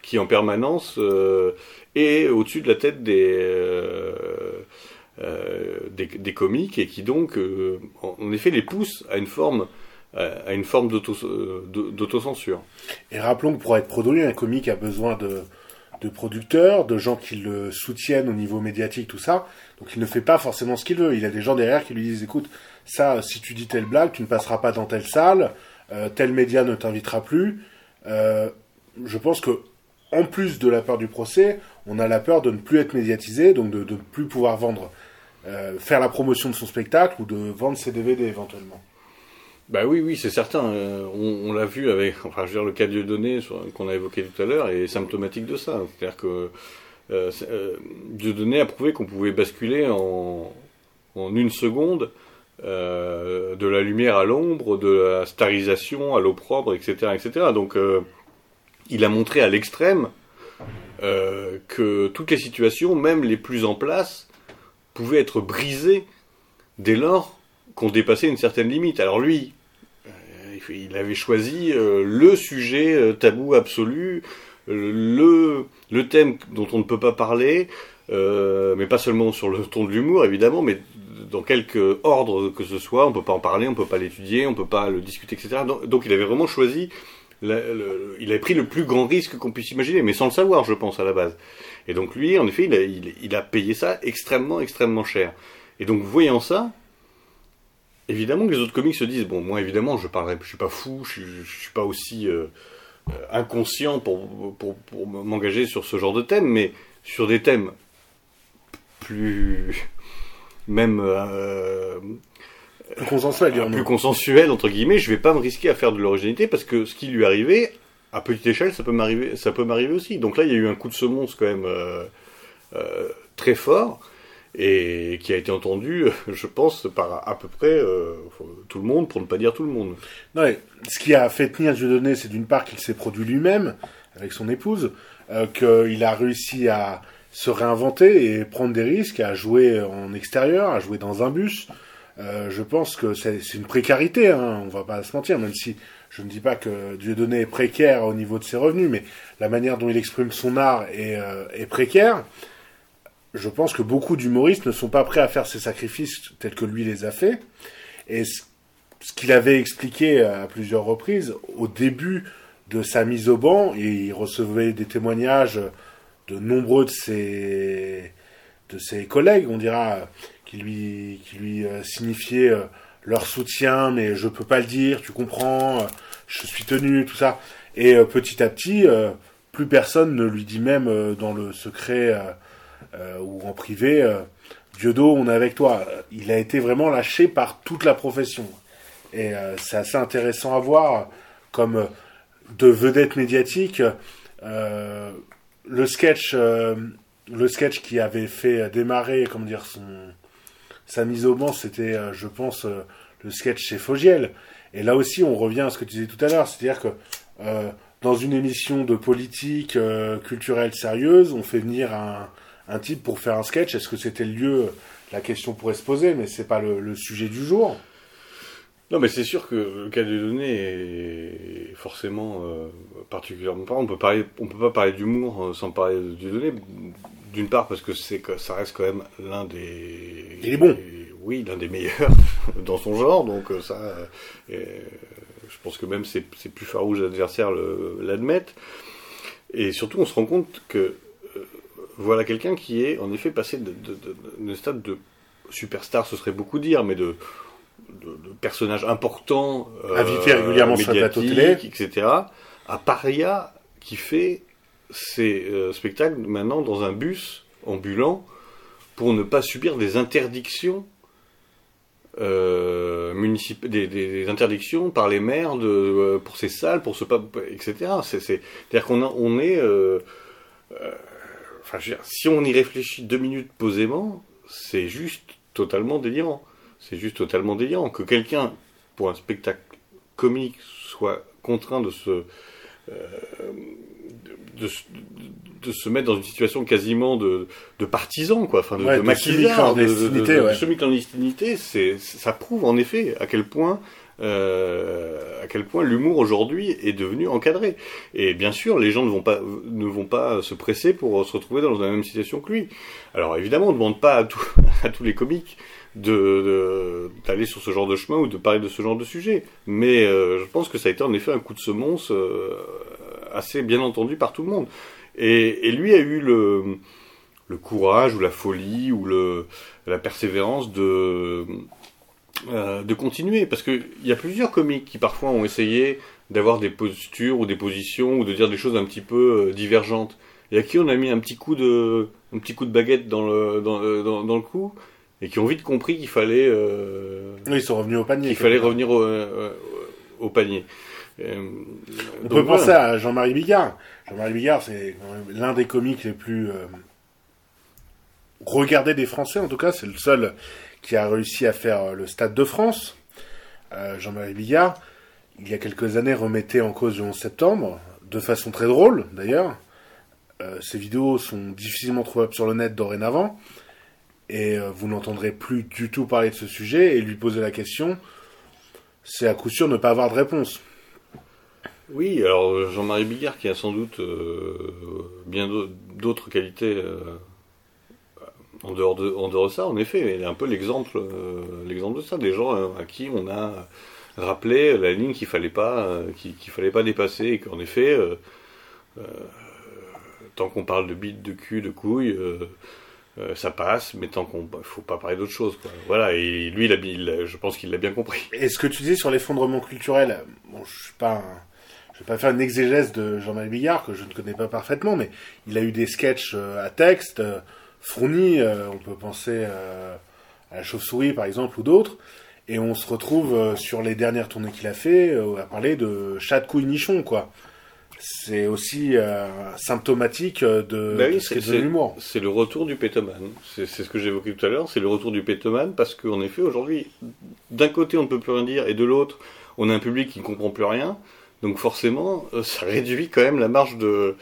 qui en permanence euh, est au-dessus de la tête des, euh, euh, des, des comiques et qui donc, euh, en effet, les pousse à une forme, à une forme d'auto- euh, d'autocensure. Et rappelons que pour être produit, un comique a besoin de, de producteurs, de gens qui le soutiennent au niveau médiatique, tout ça. Donc il ne fait pas forcément ce qu'il veut. Il a des gens derrière qui lui disent, écoute, ça, si tu dis telle blague, tu ne passeras pas dans telle salle, euh, tel média ne t'invitera plus. Euh, je pense que, en plus de la peur du procès, on a la peur de ne plus être médiatisé, donc de ne plus pouvoir vendre, euh, faire la promotion de son spectacle ou de vendre ses DVD éventuellement. Bah oui, oui, c'est certain. Euh, on l'a vu avec, enfin, je veux dire, le cas de sur- qu'on a évoqué tout à l'heure est symptomatique de ça. C'est-à-dire que euh, Dieudonné a prouvé qu'on pouvait basculer en, en une seconde de la lumière à l'ombre, de la starisation à l'opprobre, etc., etc. Donc, il a montré à l'extrême que toutes les situations, même les plus en place, être brisées dès lors qu'on dépassait une certaine limite. Alors lui, euh, il avait choisi euh, le sujet euh, tabou absolu, le, thème dont on ne peut pas parler, mais pas seulement sur le ton de l'humour évidemment, mais dans quelque ordre que ce soit, on peut pas en parler, on peut pas l'étudier, on peut pas le discuter, etc. Donc il avait vraiment choisi, il avait pris le plus grand risque qu'on puisse imaginer, mais sans le savoir, je pense à la base. Et donc lui, en effet, il a, a payé ça extrêmement, extrêmement cher. Et donc voyant ça, évidemment que les autres comiques se disent bon moi évidemment je parlerai je suis pas fou je, je suis pas aussi euh, euh, inconscient pour m'engager sur ce genre de thème mais sur des thèmes plus même euh, Plus consensuel, plus consensuels entre guillemets je vais pas me risquer à faire de l'originalité parce que ce qui lui arrivait à petite échelle ça peut m'arriver ça peut m'arriver aussi donc là il y a eu un coup de semonce quand même euh, euh, très fort et qui a été entendu, je pense, par à peu près euh, tout le monde, pour ne pas dire tout le monde. Non, mais ce qui a fait tenir Dieudonné, c'est d'une part qu'il s'est produit lui-même avec son épouse, euh, qu'il a réussi à se réinventer et prendre des risques, à jouer en extérieur, à jouer dans un bus. Euh, je pense que c'est une précarité, hein, on va pas se mentir, même si je ne dis pas que Dieudonné est précaire au niveau de ses revenus, mais la manière dont il exprime son art est, euh, est précaire. Je pense que beaucoup d'humoristes ne sont pas prêts à faire ces sacrifices tels que lui les a fait. Et ce qu'il avait expliqué à plusieurs reprises au début de sa mise au banc, il recevait des témoignages de nombreux de ses, de ses collègues, on dira, qui lui, qui lui euh, signifiaient euh, leur soutien, mais je peux pas le dire, tu comprends, euh, je suis tenu, tout ça. Et petit à petit, plus personne ne lui dit même dans le secret ou en privé, Diodo, on est avec toi. Il a été vraiment lâché par toute la profession. Et c'est assez intéressant à voir, comme de vedette médiatique, le sketch, le sketch qui avait fait démarrer, comment dire, son, sa mise au banc, c'était, euh, je pense, euh, le sketch chez Fogiel. Et là aussi, on revient à ce que tu disais tout à l'heure, c'est-à-dire que euh, dans une émission de politique culturelle sérieuse, on fait venir un, type pour faire un sketch. Est-ce que c'était le lieu La question pourrait se poser, mais c'est pas le, sujet du jour. Non, mais c'est sûr que le cas de données est forcément euh, particulièrement. On peut parler, on peut pas parler d'humour sans parler de données. D'une part parce que c'est que ça reste quand même l'un des. Il est bon. des- oui, l'un des meilleurs dans son genre. Donc euh, ça, euh, je pense que même ses, ses plus farouches adversaires l'admettent. Et surtout, on se rend compte que euh, voilà quelqu'un qui est en effet passé de, de, de, de stade de superstar, ce serait beaucoup dire, mais de personnages importants, euh, Invité régulièrement sur les plateaux médiatiques, etc., à Paria qui fait ses euh, spectacles maintenant dans un bus ambulant pour ne pas subir des interdictions euh, des, interdictions par les maires de, pour ces salles, pour ce etc. C'est, c'est-à-dire qu'on on est, enfin, si on y réfléchit deux minutes posément, c'est juste totalement délirant. C'est juste totalement délirant que quelqu'un, pour un spectacle comique, soit contraint de se, de, de, se mettre dans une situation quasiment de, de partisan, quoi, enfin de, ouais, de de, semi-clandestinité, ça prouve en effet à quel point euh, à quel point l'humour aujourd'hui est devenu encadré. Et bien sûr, les gens ne vont pas ne vont pas se presser pour se retrouver dans la même situation que lui. Alors évidemment, on ne demande pas à, tout, à tous les comiques de d'aller sur ce genre de chemin ou de parler de ce genre de sujet. Mais euh, je pense que ça a été en effet un coup de semonce euh, assez bien entendu par tout le monde. Et, lui a eu le, le courage ou la folie ou le, la persévérance de, euh, de continuer. Parce qu'il y a plusieurs comiques qui parfois ont essayé d'avoir des postures ou des positions ou de dire des choses un petit peu euh, divergentes. Et à qui on a mis un petit coup de, un petit coup de baguette dans le, dans, euh, dans, dans le cou et qui ont vite compris qu'il fallait. Euh, oui, ils sont revenus au panier. Il fallait revenir au, au panier. Euh, On peut penser à Jean-Marie Bigard. Jean-Marie Bigard, c'est l'un des comiques les plus euh, regardés des Français, en tout cas. C'est le seul qui a réussi à faire euh, le Stade de France. Jean-Marie Bigard, il y a quelques années, remettait en cause le 11 septembre, de façon très drôle d'ailleurs. ses vidéos sont difficilement trouvables sur le net dorénavant. Et vous n'entendrez plus du tout parler de ce sujet et lui poser la question, c'est à coup sûr ne pas avoir de réponse. Oui, alors Jean-Marie Bigard qui a sans doute euh, bien d'autres qualités euh, en, dehors de, ça, en effet, il est un peu l'exemple euh, de ça, des gens à qui on a rappelé la ligne qu'il fallait pas qu'il fallait pas dépasser et qu'en effet, tant qu'on parle de bite, de cul, de couilles, ça passe, mais tant qu'on faut pas parler d'autre chose. Voilà, et lui, il je pense qu'il l'a bien compris. Et ce que tu dis sur l'effondrement culturel, bon, je suis pas je vais pas faire une exégèse de Jean-Marie Bigard, que je ne connais pas parfaitement, mais il a eu des sketchs euh, à texte euh, fournis, euh, on peut penser à la chauve-souris par exemple, ou d'autres, et on se retrouve sur les dernières tournées qu'il a fait à parler de chat de couille nichon, quoi. C'est aussi symptomatique de, ce qu'est de l'humour. C'est le retour du pétoman. C'est ce que j'évoquais tout à l'heure, c'est le retour du pétoman, parce qu'en effet, aujourd'hui, d'un côté, on ne peut plus rien dire, et de l'autre, on a un public qui ne comprend plus rien. Donc forcément, euh, ça réduit quand même la marge de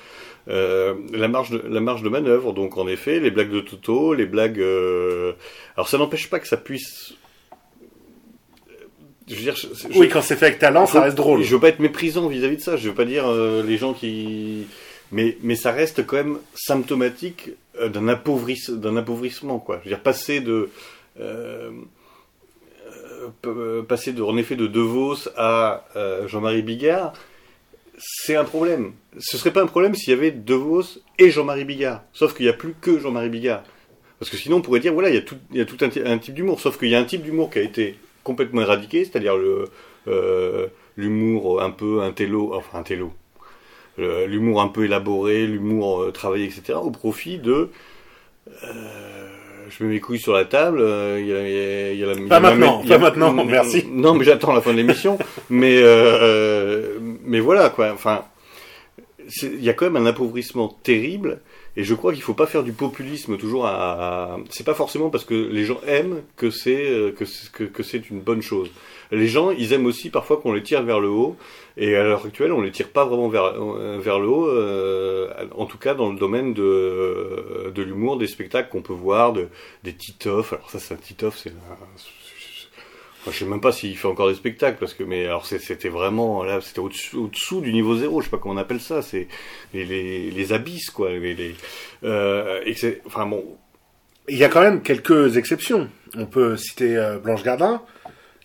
euh, la marge de la marge de manœuvre. Donc en effet, les blagues de Toto, les blagues. Euh... Alors ça n'empêche pas que ça puisse. Je veux dire, je, oui, quand c'est fait avec talent, ça reste drôle. Je veux pas être méprisant vis-à-vis de ça. Je veux pas dire euh, les gens qui. Mais mais ça reste quand même symptomatique d'un appauvrissement, d'un appauvrissement quoi. Je veux dire passer de passer de, en effet de De Vos à euh, Jean-Marie Bigard, c'est un problème. Ce serait pas un problème s'il y avait De Vos et Jean-Marie Bigard. Sauf qu'il n'y a plus que Jean-Marie Bigard. Parce que sinon, on pourrait dire, voilà, il y a tout, un, type d'humour. Sauf qu'il y a un type d'humour qui a été complètement éradiqué, c'est-à-dire euh, l'humour un peu intello, enfin intello, l'humour un peu élaboré, l'humour travaillé, etc., au profit de je mets mes couilles sur la table. Euh, il y a, y a, la, pas maintenant, pas maintenant, merci. Non, mais j'attends la fin de l'émission. mais euh, euh, mais voilà quoi. Enfin, il y a quand même un appauvrissement terrible. Et je crois qu'il faut pas faire du populisme toujours à. C'est pas forcément parce que les gens aiment que c'est que, que, que c'est une bonne chose. Les gens, ils aiment aussi parfois qu'on les tire vers le haut. Et à l'heure actuelle, on les tire pas vraiment vers, euh, vers le haut, euh, en tout cas dans le domaine de, de l'humour, des spectacles qu'on peut voir, de, des Titoff. Alors ça, c'est un Titoff, c'est je sais même pas s'il fait encore des spectacles parce que mais alors c'était vraiment là c'était au-dessous du niveau zéro je sais pas comment on appelle ça c'est les, abysses quoi euh, et c'est enfin bon il y a quand même quelques exceptions on peut citer euh, Blanche Gardin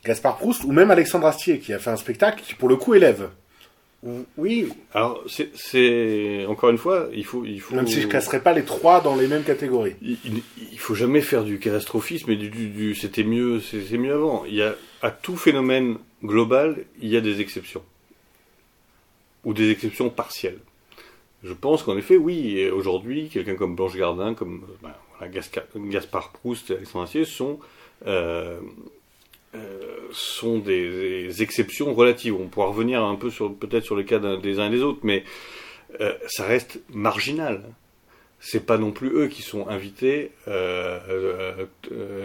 Gaspard Proust ou même Alexandre Astier qui a fait un spectacle qui pour le coup élève. Oui, alors c'est encore une fois, il faut, il faut. Même si je casserais pas les trois dans les mêmes catégories. Il, il, faut jamais faire du catastrophisme et du, du, c'était mieux, c'est mieux avant. Il y a à tout phénomène global, il y a des exceptions ou des exceptions partielles. Je pense qu'en effet, oui, aujourd'hui, quelqu'un comme Blanche Gardin, comme ben, Gaspard Proust et Alexandre Astier sont euh, sont des, exceptions relatives. On pourra revenir un peu sur peut-être sur les cas des uns et des autres, mais euh, ça reste marginal. C'est pas non plus eux qui sont invités euh,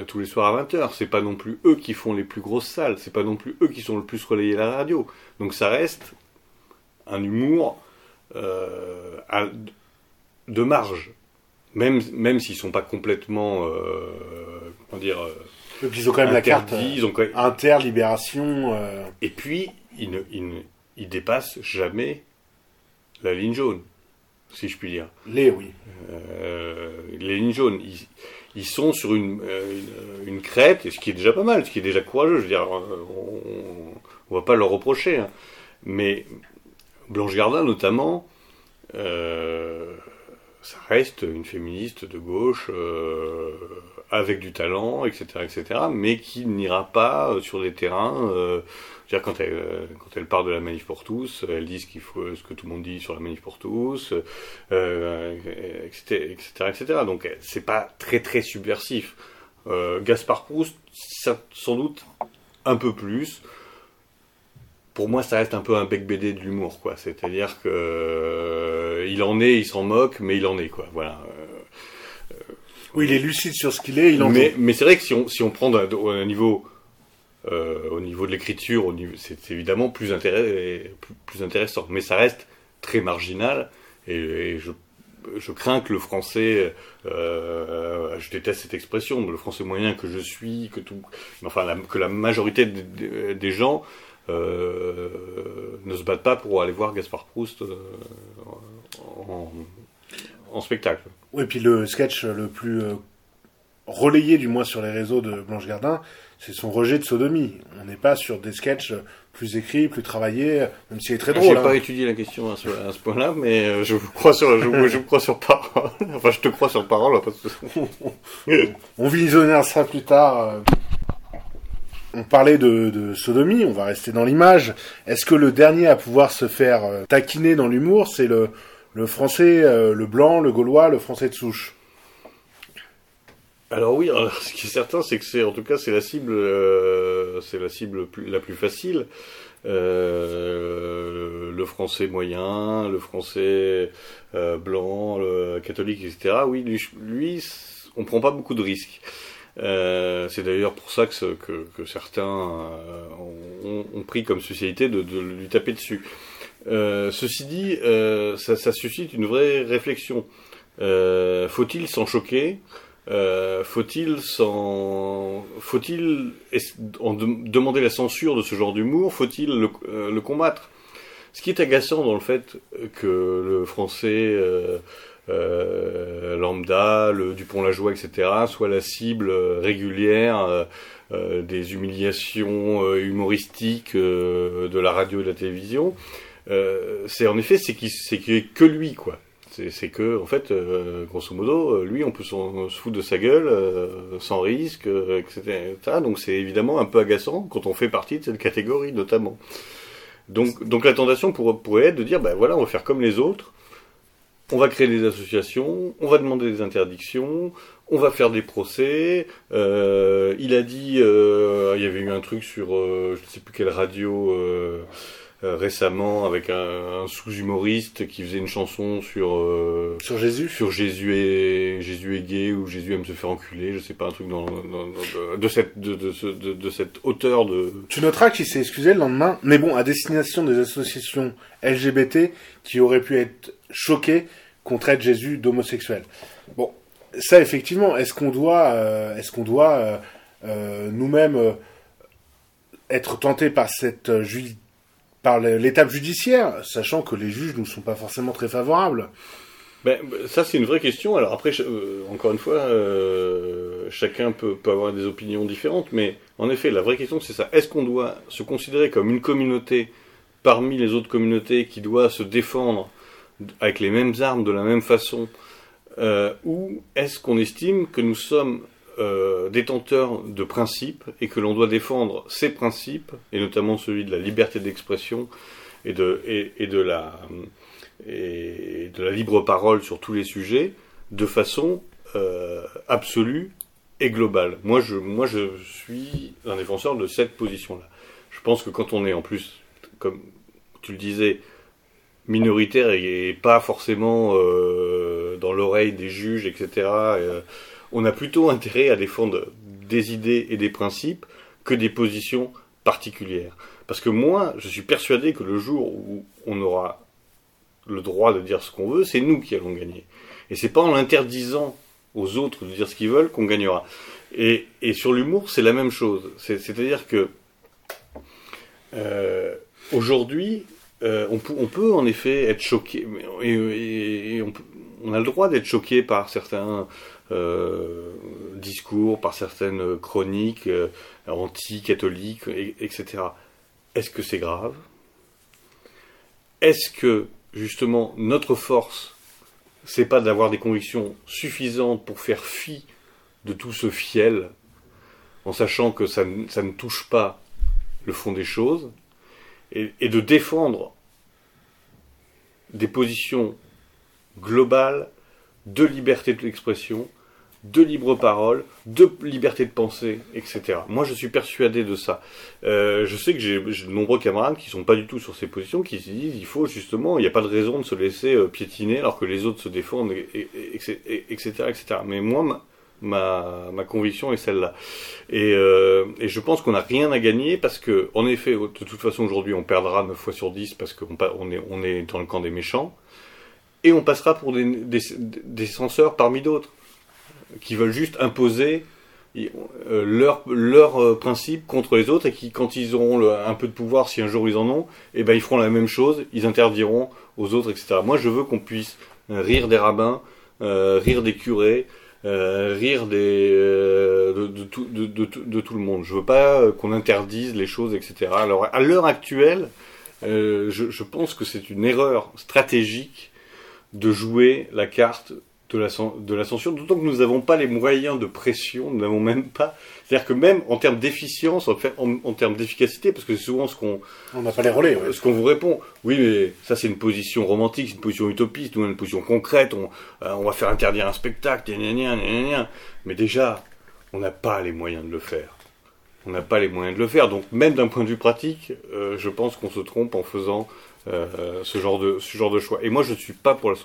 tous les soirs à 20h. C'est pas non plus eux qui font les plus grosses salles. C'est pas non plus eux qui sont le plus relayés à la radio. Donc ça reste un humour de marge, même même s'ils sont pas complètement, comment dire ils ont quand même la carte ils ont quand même... inter, libération. Euh. Et puis, ils ne, ils, dépassent jamais la ligne jaune, si je puis dire. Les, oui. Euh, les lignes jaunes, ils, sont sur euh, une, une, crête, ce qui est déjà pas mal, ce qui est déjà courageux. Je veux dire, on, on va pas leur reprocher. Hein. Mais Blanche Gardin, notamment, ça reste une féministe de gauche avec du talent, etc., etc., mais qui n'ira pas euh, sur des terrains. Euh, dire quand elle euh, quand parle de la manif pour tous, elle dit ce qu'il faut, ce que tout le monde dit sur la manif pour tous, euh, etc., etc., etc. Donc c'est pas très très subversif. Euh, Gaspard Proust, sans doute un peu plus. Pour moi, ça reste un peu un bec BD de l'humour, quoi. C'est-à-dire que il en est, il s'en moque, mais il en est, quoi. Voilà. Oui, il est lucide sur ce qu'il est. Il en mais mais c'est vrai que si on, si on prend un, niveau, euh, au niveau de l'écriture, c'est évidemment plus, plus, intéressant. Mais ça reste très marginal. Et, je, je, crains que le français, euh, je déteste cette expression, le français moyen que je suis, que tout, enfin que la majorité des, gens euh, ne se battent pas pour aller voir Gaspard Proust en, en spectacle. Oui, puis le sketch le plus euh, relayé, du moins sur les réseaux de Blanche Gardin, c'est son rejet de sodomie. On n'est pas sur des sketchs plus écrits, plus travaillés, même s'il est très drôle. J'ai pas hein. étudié la question à ce, point-là, mais euh, je vous crois sur, je, je vous crois sur parole. enfin, je te crois sur parole. on visionnera ça plus tard. Euh. On parlait de, de, sodomie, on va rester dans l'image. Est-ce que le dernier à pouvoir se faire taquiner dans l'humour, c'est le le français, euh, le blanc, le gaulois, le français de souche. Alors oui, ce qui est certain, c'est que c'est en tout cas c'est la cible, euh, c'est la cible la plus facile. Euh, le français moyen, le français blanc, le catholique, etc. Oui, lui, lui on prend pas beaucoup de risques. c'est d'ailleurs pour ça que, certains ont, pris comme de, de lui taper dessus. Euh, ceci dit, euh, ça, suscite une vraie réflexion. Euh, faut-il s'en choquer? Euh, Faut-il s'en, faut-il demander la censure de ce genre d'humour? Faut-il le, le, combattre? Ce qui est agaçant dans le fait que le français lambda, le Dupont-la-Joie, etc., soit la cible régulière des humiliations humoristiques de la radio et de la télévision. Euh, c'est en effet c'est qu'il c'est que lui quoi. C'est que en fait euh, grosso modo euh, lui on peut se foutre de sa gueule sans risque etc., Donc c'est évidemment un peu agaçant quand on fait partie de cette catégorie notamment. Donc donc la tentation pourrait être de dire ben voilà on va faire comme les autres. On va créer des associations, on va demander des interdictions, on va faire des procès. Euh, il a dit, euh, il y avait eu un truc sur, euh, je ne sais plus quelle radio, euh, récemment avec un, sous-humoriste qui faisait une chanson sur euh, sur Jésus. sur Jésus et Jésus est gay ou Jésus aime se faire enculer je sais pas un truc dans, de cette de, de, de, cette hauteur de tu noteras qu'il s'est excusé le lendemain mais bon à destination des associations LGBT qui auraient pu être choquées qu'on traite Jésus d'homosexuel. Bon ça effectivement est-ce qu'on doit euh, est-ce qu'on doit nous-mêmes être tentés par cette par l'étape judiciaire, sachant que les juges ne sont pas forcément très favorables ben, ça c'est une vraie question. Alors après, euh, encore une fois, euh, chacun peut, avoir des opinions différentes, mais en effet, la vraie question c'est ça. Est-ce qu'on doit se considérer comme une communauté parmi les autres communautés qui doit se défendre avec les mêmes armes de la même façon, euh, ou est-ce qu'on estime que nous sommes euh, détenteur de principes et que l'on doit défendre ces principes, et notamment celui de la liberté d'expression et de, et, de la, et de la libre parole sur tous les sujets, de façon euh, absolue et globale. Moi, je, moi, je suis un défenseur de cette position-là. Je pense que quand on est en plus, comme tu le disais, minoritaire et, pas forcément euh, dans l'oreille des juges, etc., on a plutôt intérêt à défendre des idées et des principes que des positions particulières. Parce que moi, je suis persuadé que le jour où on aura le droit de dire ce qu'on veut, c'est nous qui allons gagner. Et c'est pas en l'interdisant aux autres de dire ce qu'ils veulent qu'on gagnera. Et, sur l'humour, c'est la même chose. C'est-à-dire que euh, aujourd'hui, euh, on, peut, en effet être choqué, on, on, a le droit d'être choqué par certains euh, discours, par certaines chroniques euh, anti-catholiques, etc. Est-ce que c'est grave? Est-ce que justement notre force, c'est pas d'avoir des convictions suffisantes pour faire fi de tout ce fiel, en sachant que ça, ça ne touche pas le fond des choses, et, et de défendre des positions globales de liberté d'expression, de libre parole, de liberté de penser, etc. Moi, je suis persuadé de ça. Euh, je sais que j'ai de nombreux camarades qui sont pas du tout sur ces positions, qui se disent il faut justement, il n'y a pas de raison de se laisser euh, piétiner alors que les autres se défendent, etc., etc. Mais moi, ma, ma, conviction est celle-là. Et, euh, et, je pense qu'on n'a rien à gagner parce que, en effet, de toute façon, aujourd'hui, on perdra 9 fois sur 10 parce qu'on on est, on est dans le camp des méchants. Et on passera pour des, censeurs parmi d'autres qui veulent juste imposer euh, leurs leur, euh, principes contre les autres et qui, quand ils auront un peu de pouvoir, si un jour ils en ont, eh ben ils feront la même chose, ils interdiront aux autres, etc. Moi, je veux qu'on puisse rire des rabbins, euh, rire des curés, euh, rire euh, de, tout, le monde. Je veux pas qu'on interdise les choses, etc. Alors, à l'heure actuelle, je pense que c'est une erreur stratégique de jouer la carte de la, de la censure, d'autant que nous n'avons pas les moyens de pression, nous n'avons même pas. C'est-à-dire que même en termes d'efficience, en, en, en, termes d'efficacité, parce que c'est souvent ce qu'on. On n'a pas les relais, ouais. Ce qu'on vous répond. Oui, mais ça, c'est une position romantique, c'est une position utopiste, nous, une position concrète, on, euh, on va faire interdire un spectacle, gna, gna, gna, mais déjà, on n'a pas les moyens de le faire. On n'a pas les moyens de le faire. Donc, même d'un point de vue pratique, euh, je pense qu'on se trompe en faisant euh, ce, genre de, ce genre de choix. Et moi, je ne suis pas pour la.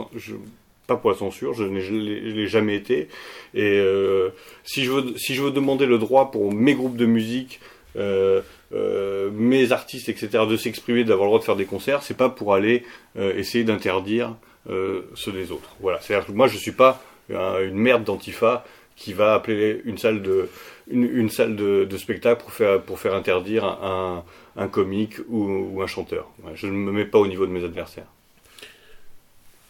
Pas pour la censure, je ne l'ai jamais été. Et euh, si, je veux, si je veux demander le droit pour mes groupes de musique, euh, mes artistes, etc., de s'exprimer, d'avoir le droit de faire des concerts, c'est pas pour aller essayer d'interdire ceux des autres. Voilà. C'est-à-dire que moi, je suis pas une merde d'antifa qui va appeler une salle de une, salle de, spectacle pour faire pour faire interdire un, un comique ou, un chanteur. Je ne me mets pas au niveau de mes adversaires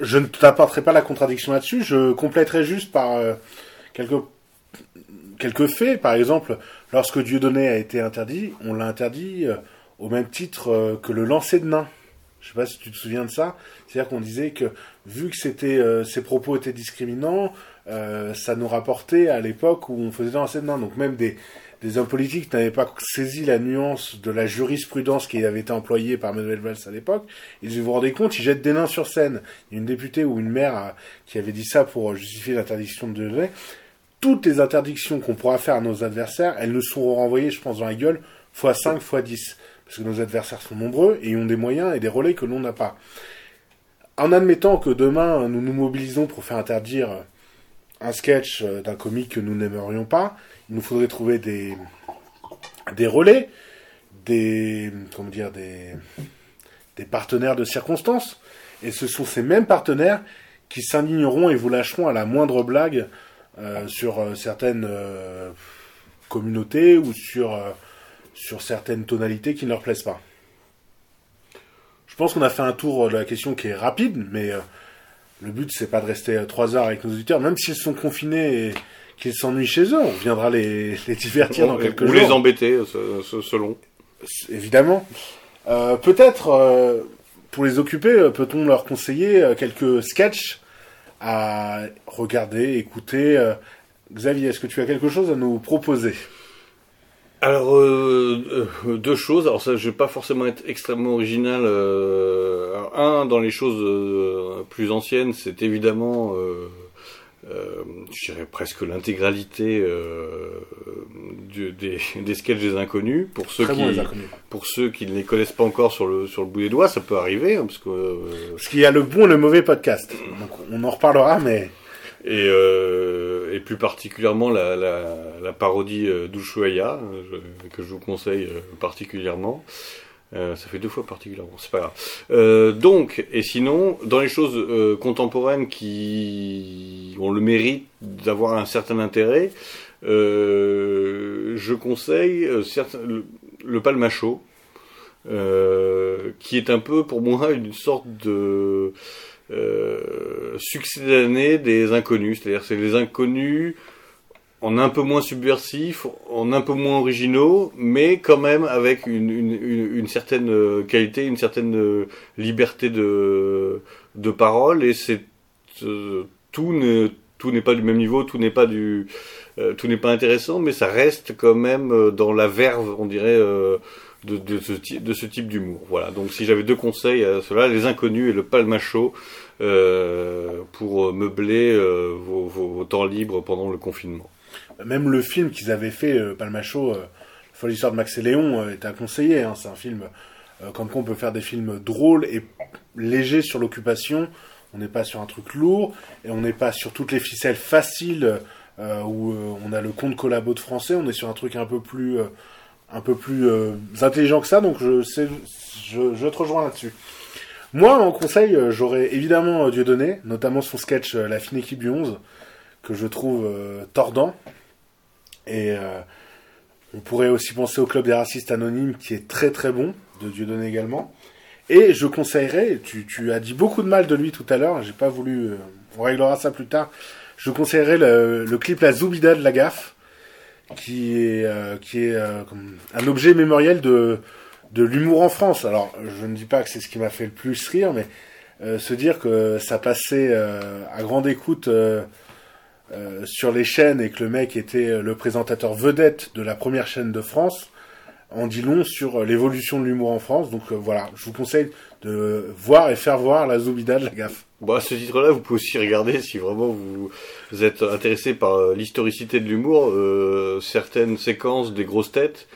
je ne t'apporterai pas la contradiction là-dessus. Je compléterai juste par euh, quelques quelques faits. Par exemple, lorsque Dieudonné a été interdit, on l'a interdit euh, au même titre euh, que le lancer de nains. Je sais pas si tu te souviens de ça. C'est-à-dire qu'on disait que vu que c'était ses propos étaient discriminants, ça nous rapportait à l'époque où on faisait lancer de nains. Donc même des des hommes politiques n'avaient pas saisi la nuance de la jurisprudence qui avait été employée par Manuel Valls à l'époque, ils vous rendez compte, ils jettent des nains sur scène. Il y a une députée ou une maire qui avait dit ça pour justifier l'interdiction de degré. Toutes les interdictions qu'on pourra faire à nos adversaires, elles nous seront renvoyées, je pense, dans la gueule, fois 5, fois 10. Parce que nos adversaires sont nombreux et ont des moyens et des relais que l'on n'a pas. En admettant que demain, nous nous mobilisons pour faire interdire un sketch d'un comique que nous n'aimerions pas, il nous faudrait trouver des, relais, des, comment dire, des, partenaires de circonstance. Et ce sont ces mêmes partenaires qui s'indigneront et vous lâcheront à la moindre blague euh, sur euh, certaines euh, communautés ou sur, euh, sur certaines tonalités qui ne leur plaisent pas. Je pense qu'on a fait un tour de la question qui est rapide, mais le but c'est pas de rester trois heures avec nos auditeurs, même s'ils sont confinés et, qu'ils s'ennuient chez eux. On viendra les, les divertir dans quelques Ou jours. Ou les embêter, selon. Évidemment. Euh, Peut-être, euh, pour les occuper, euh, peut-on leur conseiller euh, quelques sketchs à regarder, écouter euh, Xavier, est-ce que tu as quelque chose à nous proposer? Alors euh, deux choses. Alors ça, je vais pas forcément être extrêmement original. Euh, un dans les choses plus anciennes, c'est évidemment euh, je dirais presque l'intégralité euh, des, des sketchs des inconnus. Pour ceux, qui, pour ceux qui ne les connaissent pas encore sur le, sur le bout des doigts, ça peut arriver. Hein, parce que, euh, parce qu'il y a le bon et le mauvais podcast. Donc on en reparlera, mais... Et, euh, et plus particulièrement la, la, la parodie euh, d'Ushuaïa, que je vous conseille particulièrement. Euh, ça fait deux fois particulièrement, c'est pas grave. Euh, donc, et sinon, dans les choses euh, contemporaines qui ont le mérite d'avoir un certain intérêt, je conseille le, le Palmacho, qui est un peu pour moi une sorte de d'année des inconnus, c'est-à-dire c'est les inconnus en un peu moins subversif, en un peu moins originaux, mais quand même avec une, certaine euh, qualité, une certaine euh, liberté de, de parole, et c'est euh, tout ne tout n'est pas du même niveau, tout n'est pas du tout n'est pas intéressant, mais ça reste quand même dans la verve, on dirait. De, ce, type d'humour. Voilà. Donc si j'avais deux conseils à cela, les inconnus et le palmacho euh, pour meubler vos, vos temps libres pendant le confinement. Même le film qu'ils avaient fait, euh, Palmacho, euh, Folle histoire de Max et Léon, euh, est à conseiller. Hein. C'est un film, comme qu'on peut faire des films drôles et légers sur l'occupation. On n'est pas sur un truc lourd et on n'est pas sur toutes les ficelles faciles où on a le compte collabo de français. On est sur un truc un peu plus, un peu plus intelligent que ça. Donc je, je, je te rejoins là-dessus. Moi, en conseil, j'aurais évidemment Dieudonné, notamment son sketch La fine équipe du 11, que je trouve tordant. Et euh, on pourrait aussi penser au Club des racistes anonymes, qui est très très bon, de Dieudonné également. Et je conseillerais, tu, as dit beaucoup de mal de lui tout à l'heure, j'ai pas voulu, euh, on réglera ça plus tard. Je conseillerais le, le clip La Zoubida de la gaffe, qui est, euh, qui est comme un objet mémoriel de, de l'humour en France. Alors, je ne dis pas que c'est ce qui m'a fait le plus rire, mais se dire que ça passait à grande écoute euh, sur les chaînes et que le mec était euh, le présentateur vedette de la première chaîne de France, en dit long sur euh, l'évolution de l'humour en France. Donc voilà, je vous conseille de voir et faire voir la Zoubida de la gaffe. Bon, à ce titre-là, vous pouvez aussi regarder si vraiment vous, êtes intéressé par l'historicité de l'humour, certaines séquences des grosses têtes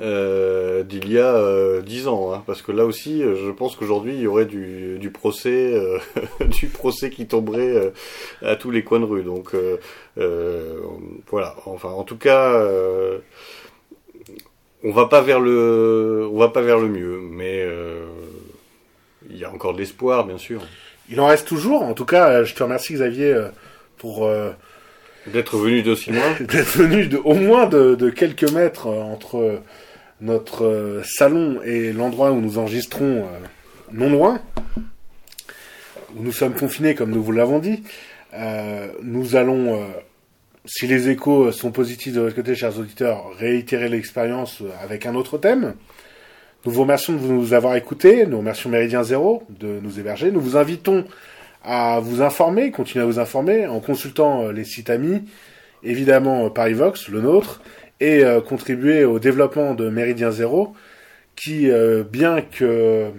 euh, d'il y a euh, dix ans, hein, parce que là aussi, euh, je pense qu'aujourd'hui, il y aurait du, du procès, du procès qui tomberait à tous les coins de rue. Donc voilà. Enfin, en tout cas, on va pas vers le, on va pas vers le mieux, mais il y a encore de l'espoir, bien sûr. Il en reste toujours. En tout cas, je te remercie Xavier pour D'être venu d'aussi loin D'être venu de, au moins de, de quelques mètres entre notre euh, salon et l'endroit où nous enregistrons euh, non loin, où nous sommes confinés comme nous vous l'avons dit. Euh, nous allons, si les échos sont positifs de votre côté, chers auditeurs, réitérer l'expérience avec un autre thème. Nous vous remercions de nous avoir écoutés, nous remercions Méridien Zéro de nous héberger. Nous vous invitons à vous informer, continuer à vous informer en consultant les sites amis, évidemment Parivox, le nôtre, et euh, contribuer au développement de Méridien Zéro, qui, euh, bien que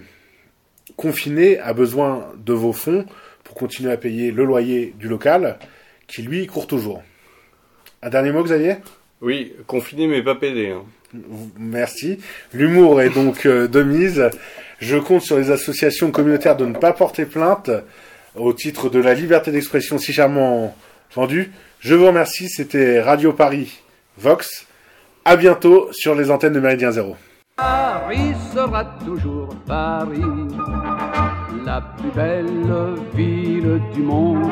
confiné, a besoin de vos fonds pour continuer à payer le loyer du local, qui lui court toujours. Un dernier mot, Xavier? Oui, confiné mais pas pédé. Hein. Merci. L'humour est donc euh, de mise. Je compte sur les associations communautaires de ne pas porter plainte au titre de la liberté d'expression si chèrement vendue. Je vous remercie. C'était Radio Paris Vox. À bientôt sur les antennes de Méridien Zéro. Paris sera toujours Paris, la plus belle ville du monde